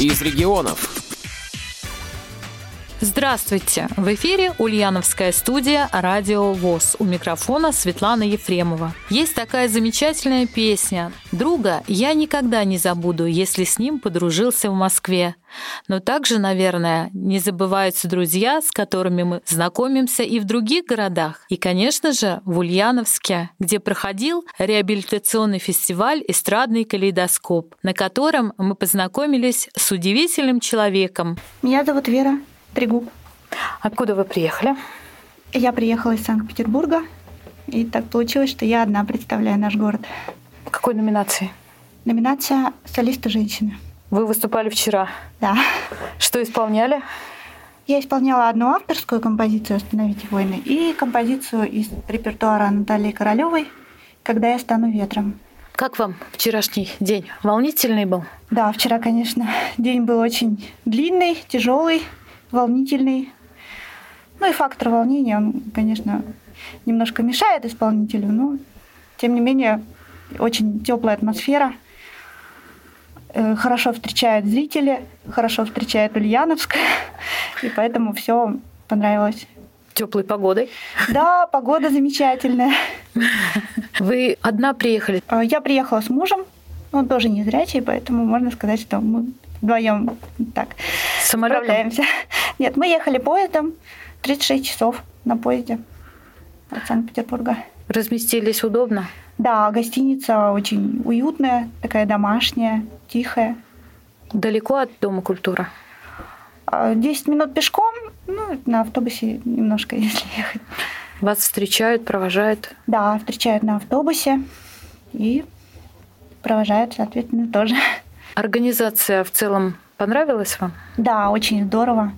из регионов. Здравствуйте! В эфире Ульяновская студия «Радио ВОЗ». У микрофона Светлана Ефремова. Есть такая замечательная песня «Друга я никогда не забуду, если с ним подружился в Москве». Но также, наверное, не забываются друзья, с которыми мы знакомимся и в других городах. И, конечно же, в Ульяновске, где проходил реабилитационный фестиваль «Эстрадный калейдоскоп», на котором мы познакомились с удивительным человеком. Меня зовут Вера. Трегуб. Откуда вы приехали? Я приехала из Санкт-Петербурга, и так получилось, что я одна представляю наш город. В какой номинации? Номинация «Солиста женщины». Вы выступали вчера? Да. Что исполняли? Я исполняла одну авторскую композицию «Остановите войны» и композицию из репертуара Натальи Королевой «Когда я стану ветром». Как вам вчерашний день? Волнительный был? Да, вчера, конечно, день был очень длинный, тяжелый волнительный. Ну и фактор волнения, он, конечно, немножко мешает исполнителю, но тем не менее очень теплая атмосфера. Э, хорошо встречают зрители, хорошо встречает Ульяновск, и поэтому все понравилось. Теплой погодой? Да, погода замечательная. Вы одна приехали? Э, я приехала с мужем, он тоже не зрячий, поэтому можно сказать, что мы вдвоем так Самолетом? справляемся. Нет, мы ехали поездом 36 часов на поезде от Санкт-Петербурга. Разместились удобно? Да, гостиница очень уютная, такая домашняя, тихая. Далеко от Дома культуры? 10 а, минут пешком, ну, на автобусе немножко, если ехать. Вас встречают, провожают? Да, встречают на автобусе и провожают, соответственно, тоже. Организация в целом понравилась вам? Да, очень здорово.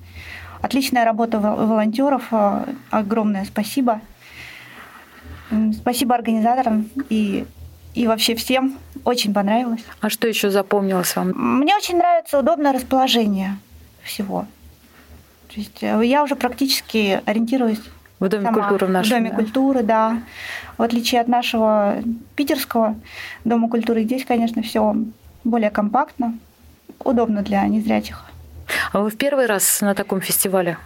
Отличная работа волонтеров. Э, огромное спасибо. Спасибо организаторам и, и вообще всем. Очень понравилось. А что еще запомнилось вам? Мне очень нравится удобное расположение всего. То есть э, я уже практически ориентируюсь в Доме сама, культуры в нашем. В Доме да. культуры, да. В отличие от нашего питерского Дома культуры, здесь, конечно, все более компактно, удобно для незрячих. А вы в первый раз на таком фестивале?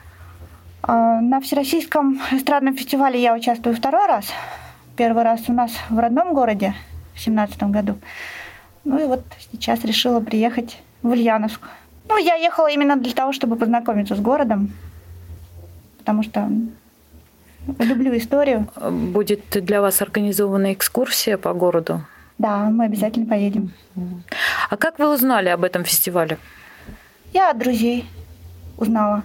А, на Всероссийском эстрадном фестивале я участвую второй раз. Первый раз у нас в родном городе в семнадцатом году. Ну и вот сейчас решила приехать в Ульяновск. Ну, я ехала именно для того, чтобы познакомиться с городом, потому что люблю историю. Будет для вас организована экскурсия по городу? Да, мы обязательно поедем. А как вы узнали об этом фестивале? Я от друзей узнала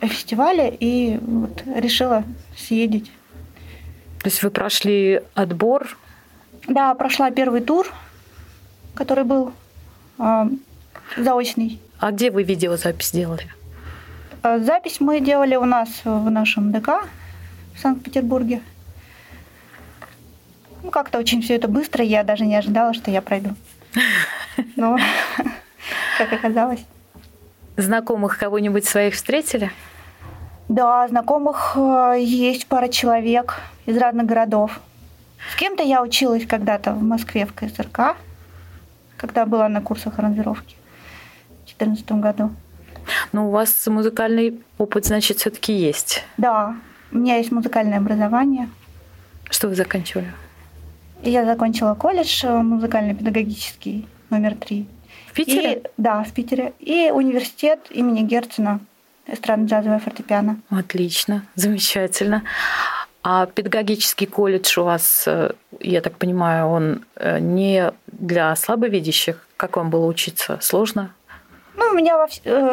о фестивале и вот решила съездить. То есть вы прошли отбор? Да, прошла первый тур, который был э, заочный. А где вы видеозапись делали? А, запись мы делали у нас в нашем ДК в Санкт-Петербурге. Ну, как-то очень все это быстро, я даже не ожидала, что я пройду. Но как оказалось. Знакомых кого-нибудь своих встретили? Да, знакомых э, есть пара человек из разных городов. С кем-то я училась когда-то в Москве в КСРК, когда была на курсах аранжировки в 2014 году. Ну, у вас музыкальный опыт, значит, все-таки есть. Да, у меня есть музыкальное образование. Что вы заканчивали? Я закончила колледж э, музыкально-педагогический номер три. В Питере? И, да, в Питере. И университет имени Герцена, эстрадно-джазовое фортепиано. Отлично, замечательно. А педагогический колледж у вас, э, я так понимаю, он э, не для слабовидящих? Как вам было учиться? Сложно? Ну, у меня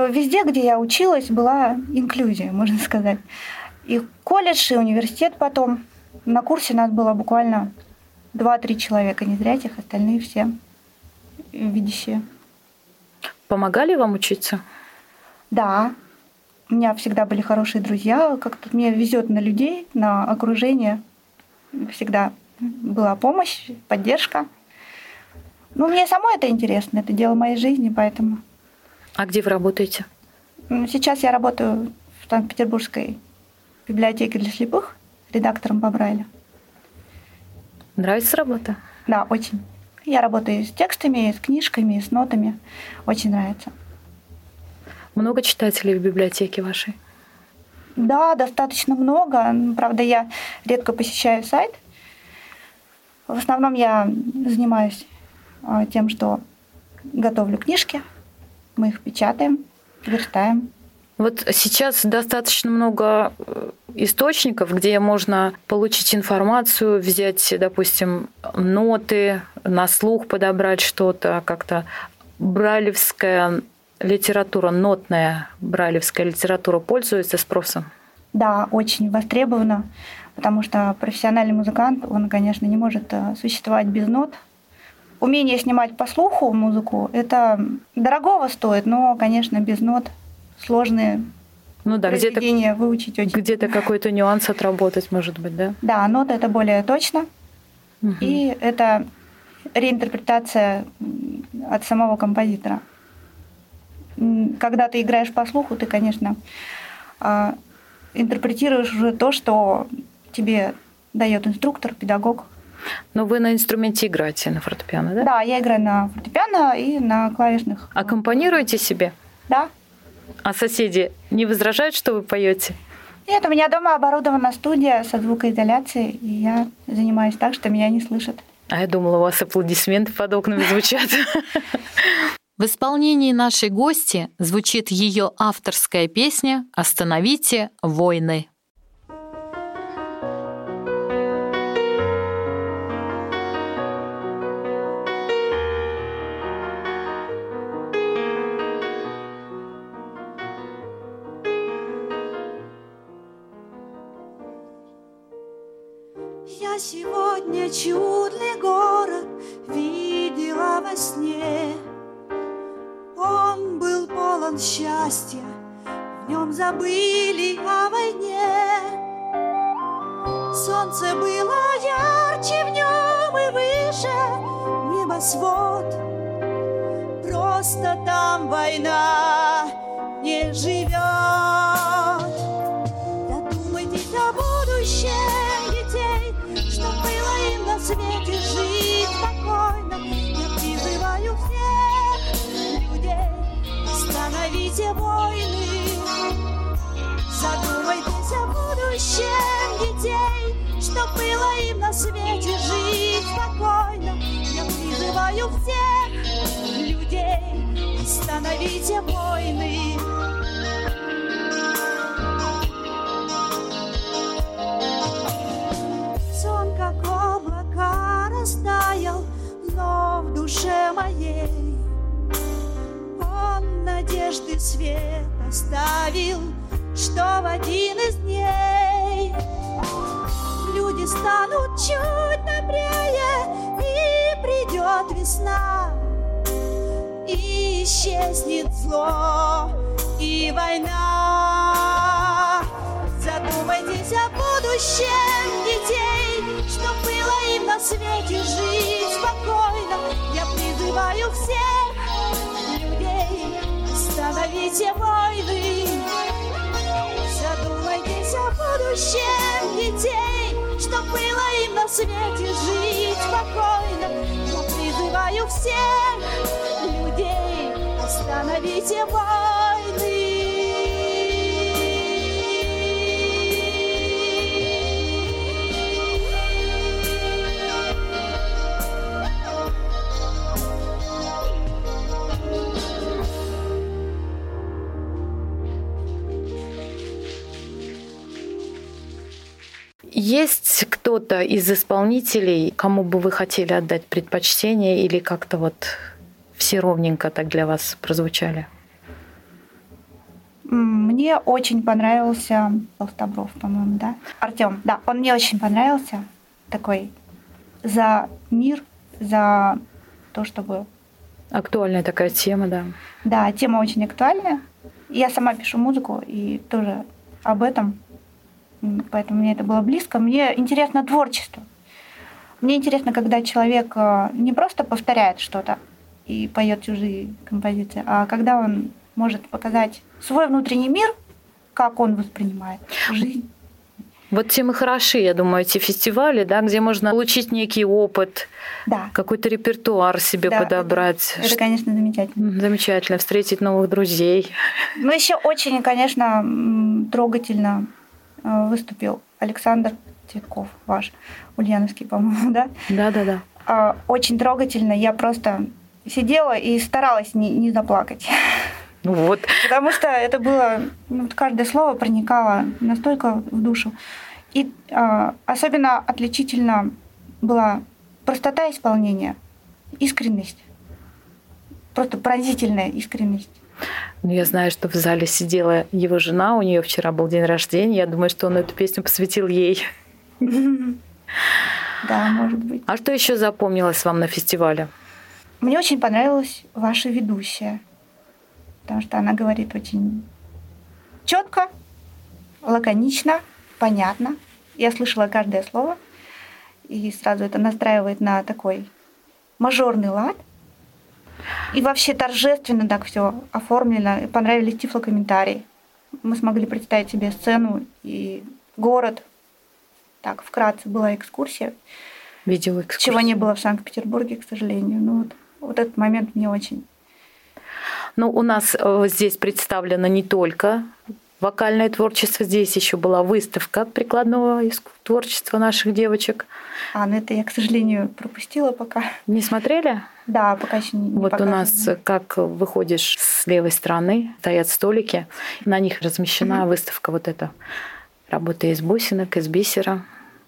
везде, где я училась, была инклюзия, можно сказать. И колледж, и университет потом. На курсе нас было буквально два-три человека незрячих, остальные все видящие. Помогали вам учиться? Да. У меня всегда были хорошие друзья. Как-то мне везет на людей, на окружение. Всегда была помощь, поддержка. Ну, мне самой это интересно, это дело моей жизни, поэтому. А где вы работаете? Сейчас я работаю в Санкт-Петербургской библиотеке для слепых редактором по Брайлю. Нравится работа? Да, очень. Я работаю с текстами, с книжками, с нотами. Очень нравится. Много читателей в библиотеке вашей? Да, достаточно много. Правда, я редко посещаю сайт. В основном я занимаюсь а, тем, что готовлю книжки, мы их печатаем, верстаем. Вот сейчас достаточно много э, источников, где можно получить информацию, взять, допустим, ноты, на слух подобрать что-то, как-то брайлевская литература, нотная брайлевская литература пользуется спросом? Да, очень востребована, потому что профессиональный музыкант, он, конечно, не может э, существовать без нот, умение снимать по слуху музыку, это дорогого стоит, но, конечно, без нот сложные ну да, где-то выучить очень. Где-то какой-то нюанс отработать, может быть, да? Да, нота это более точно. Угу. И это реинтерпретация от самого композитора. Когда ты играешь по слуху, ты, конечно, а, интерпретируешь уже то, что тебе дает инструктор, педагог. Но вы на инструменте играете на фортепиано, да? Да, я играю на фортепиано и на клавишных. Аккомпанируете себе? Да. А соседи не возражают, что вы поете? Нет, у меня дома оборудована студия со звукоизоляцией, и я занимаюсь так, что меня не слышат. А я думала, у вас аплодисменты под окнами звучат. В исполнении нашей гости звучит ее авторская песня «Остановите войны». В нем забыли о войне. Солнце было ярче в нем и выше небосвод. Просто там война не живет. Додумайтесь о будущем детей, что было им на свете жить спокойно. Я призываю всех людей, остановите войны. Задумайтесь о будущем детей, что было им на свете жить спокойно. Я призываю всех людей, остановите войны. Сон как облака растаял, но в душе моей он надежды свет оставил, что в один из дней люди станут чуть добрее, и придет весна, и исчезнет зло и война. Задумайтесь о будущем детей, что было им на свете жить спокойно. Я призываю всех людей, остановите войны. Будущем детей, что было им на свете жить спокойно. Я призываю всех людей, остановите войны. Есть кто-то из исполнителей, кому бы вы хотели отдать предпочтение или как-то вот все ровненько так для вас прозвучали? Мне очень понравился Толстобров, по-моему, да? Артем, да, он мне очень понравился. Такой за мир, за то, чтобы... Актуальная такая тема, да. Да, тема очень актуальная. Я сама пишу музыку и тоже об этом, поэтому мне это было близко. Мне интересно творчество. Мне интересно, когда человек э, не просто повторяет что-то и поет чужие композиции, а когда он может показать свой внутренний мир, как он воспринимает жизнь. Вот тем и хороши, я думаю, эти фестивали, да, где можно получить некий опыт, Да, какой-то репертуар себе Да, подобрать. это, конечно, замечательно. Замечательно, встретить новых друзей. Ну, еще очень, конечно, трогательно выступил Александр Цветков, ваш, ульяновский, по-моему, да? Да-да-да. А, Очень трогательно. Я просто сидела и старалась не, не заплакать. Ну вот, Потому что это было, ну, каждое слово проникало настолько в душу. И а, особенно отличительно была простота исполнения, искренность. Просто поразительная искренность. Ну, я знаю, что в зале сидела его жена, у нее вчера был день рождения. Я думаю, что он эту песню посвятил ей. Да, может быть. А что еще запомнилось вам на фестивале? Мне очень понравилась ваша ведущая, потому что она говорит очень четко, лаконично, понятно. Я слышала каждое слово, и сразу это настраивает на такой мажорный лад. И вообще торжественно так все оформлено. И Понравились тифлокомментарии. Мы смогли представить себе сцену и город. Так, вкратце была экскурсия, Видео чего не было в Санкт-Петербурге, к сожалению. Ну вот, вот этот момент мне очень Ну, у нас э, здесь представлено не только вокальное творчество, здесь еще была выставка прикладного творчества наших девочек. А, ну это я, к сожалению, пропустила пока. Не смотрели? Да, пока еще не, не Вот у нас, э, как выходишь с левой стороны, стоят столики, на них размещена выставка вот эта. Работа из бусинок, из бисера,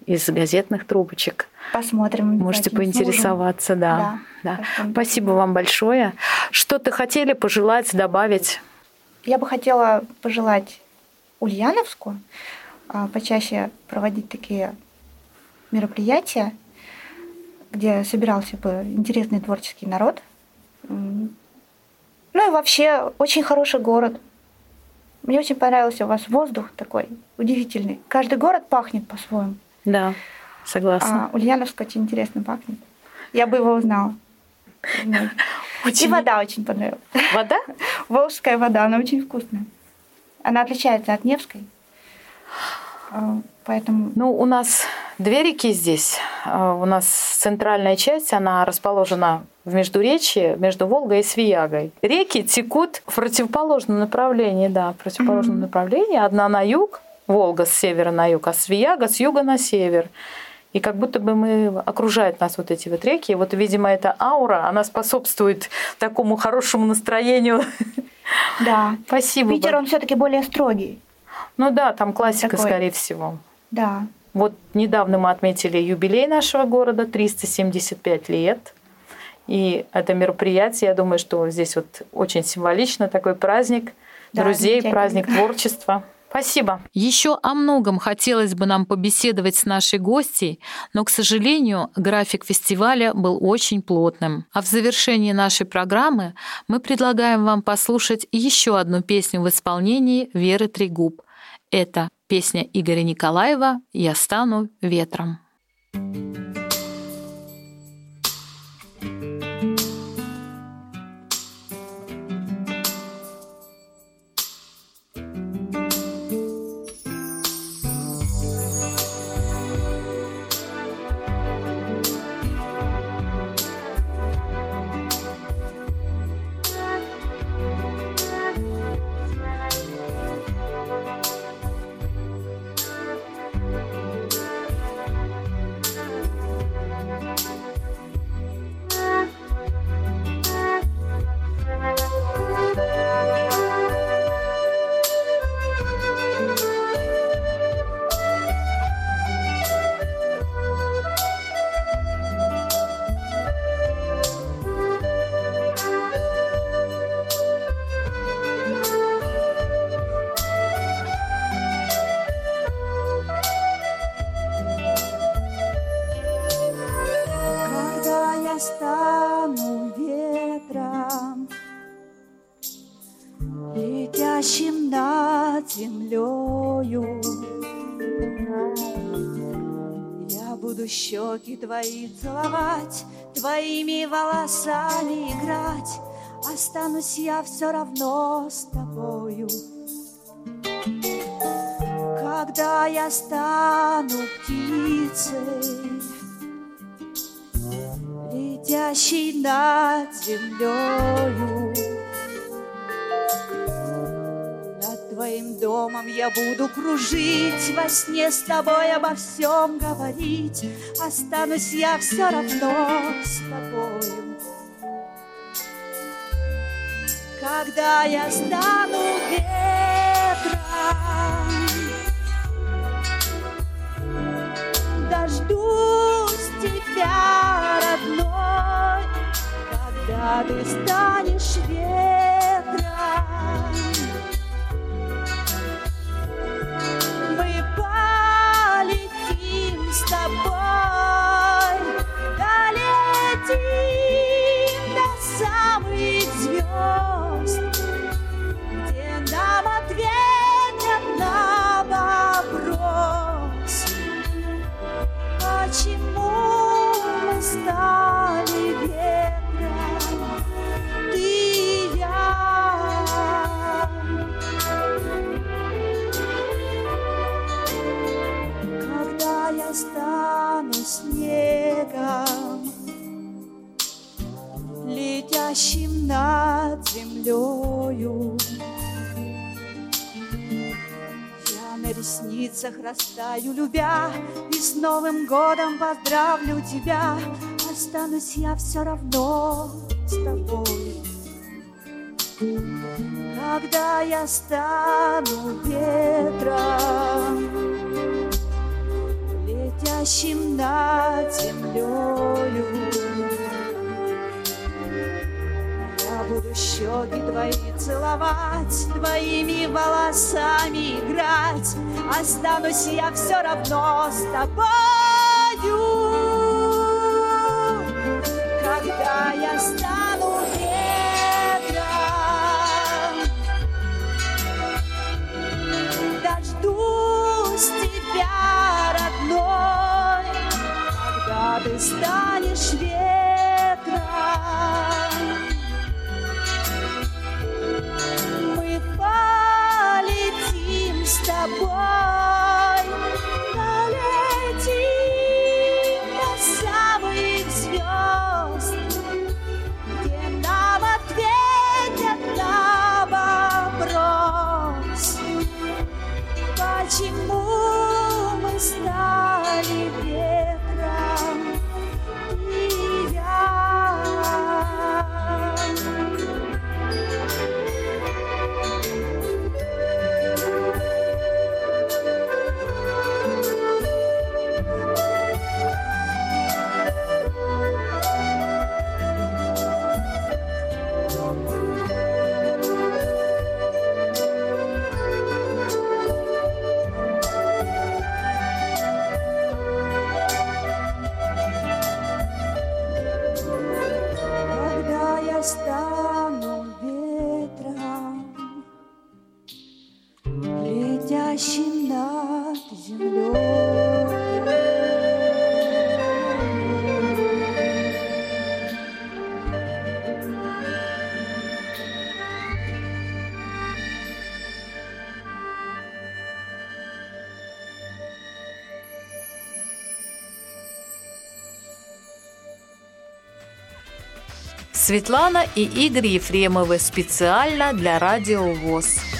из газетных трубочек. Посмотрим. Можете поинтересоваться, да. Да, да. Спасибо вам большое. Что-то хотели пожелать, добавить? Я бы хотела пожелать Ульяновску а, почаще проводить такие мероприятия, где собирался бы интересный творческий народ. Ну и вообще очень хороший город. Мне очень понравился у вас воздух такой удивительный. Каждый город пахнет по-своему. Да, согласна. А Ульяновск очень интересно пахнет. Я бы его узнала. И Очень- вода очень понравилась. Вода? Волжская вода, она очень вкусная. Она отличается от Невской. А, Поэтому Ну, у нас две реки здесь. А, У нас центральная часть, она расположена в междуречье между Волгой и Свиягой. Реки текут в противоположном направлении, да, в противоположном Мгм. направлении. Одна на юг, Волга с севера на юг, а Свияга с юга на север. И как будто бы мы окружают нас вот эти вот реки. И вот, видимо, эта аура, она способствует такому хорошему настроению. да. Спасибо. Питер, он все-таки более строгий. Ну да, там классика, Такой. скорее всего. Да. Вот недавно мы отметили юбилей нашего города, 375 лет. И это мероприятие, я думаю, что здесь вот очень символично такой праздник Да, друзей, замечательно. праздник творчества. Спасибо. Еще о многом хотелось бы нам побеседовать с нашей гостьей, но, к сожалению, график фестиваля был очень плотным. А в завершении нашей программы мы предлагаем вам послушать еще одну песню в исполнении Веры Трегуб. Это песня Игоря Николаева «Я стану ветром». Когда щеки твои целовать, твоими волосами играть, останусь я все равно с тобою. Когда я стану птицей, летящей над землею, твоим домом я буду кружить, во сне с тобой обо всем говорить, останусь я все равно с тобою. когда я стану ветром. Ресницах растаю, любя, и с Новым годом поздравлю тебя. Останусь я все равно с тобой. Когда я стану ветром, летящим над землею. Щеки твои целовать, твоими волосами играть. Останусь я все равно с тобою. Когда я стану ветром, дождусь тебя, родной, когда ты станешь ветром. Летящим над землей. Светлана и Игорь Ефремовы специально для Радио ВОЗ.